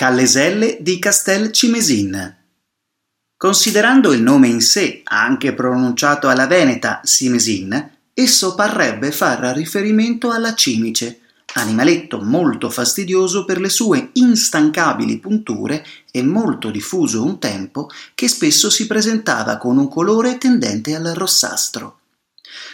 Calleselle di Castel Cimesin. Considerando il nome in sé, anche pronunciato alla veneta Cimesin, esso parrebbe far riferimento alla cimice, animaletto molto fastidioso per le sue instancabili punture e molto diffuso un tempo che spesso si presentava con un colore tendente al rossastro.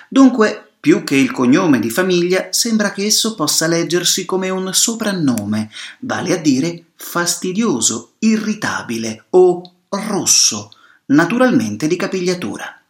Dunque più che il cognome di famiglia, sembra che esso possa leggersi come un soprannome, vale a dire fastidioso, irritabile o rosso, naturalmente di capigliatura.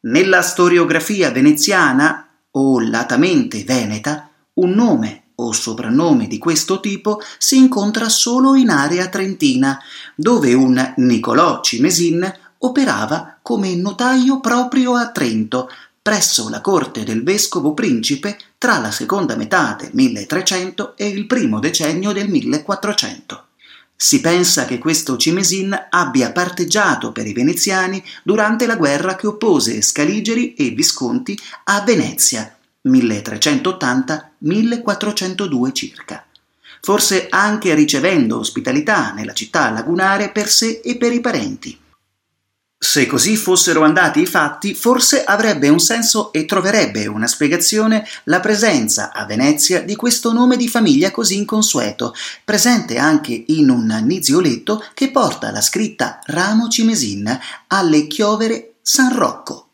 Nella storiografia veneziana o latamente veneta, un nome o soprannome di questo tipo si incontra solo in area trentina, dove un Nicolò Cimesin operava come notaio proprio a Trento, presso la corte del vescovo principe tra la seconda metà del 1300 e il primo decennio del 1400. Si pensa che questo Cimesin abbia parteggiato per i veneziani durante la guerra che oppose Scaligeri e Visconti a Venezia, 1380-1402 circa, forse anche ricevendo ospitalità nella città lagunare per sé e per i parenti. Se così fossero andati i fatti, forse avrebbe un senso e troverebbe una spiegazione la presenza a Venezia di questo nome di famiglia così inconsueto, presente anche in un nizioletto che porta la scritta Ramo Cimesin alle chiovere San Rocco.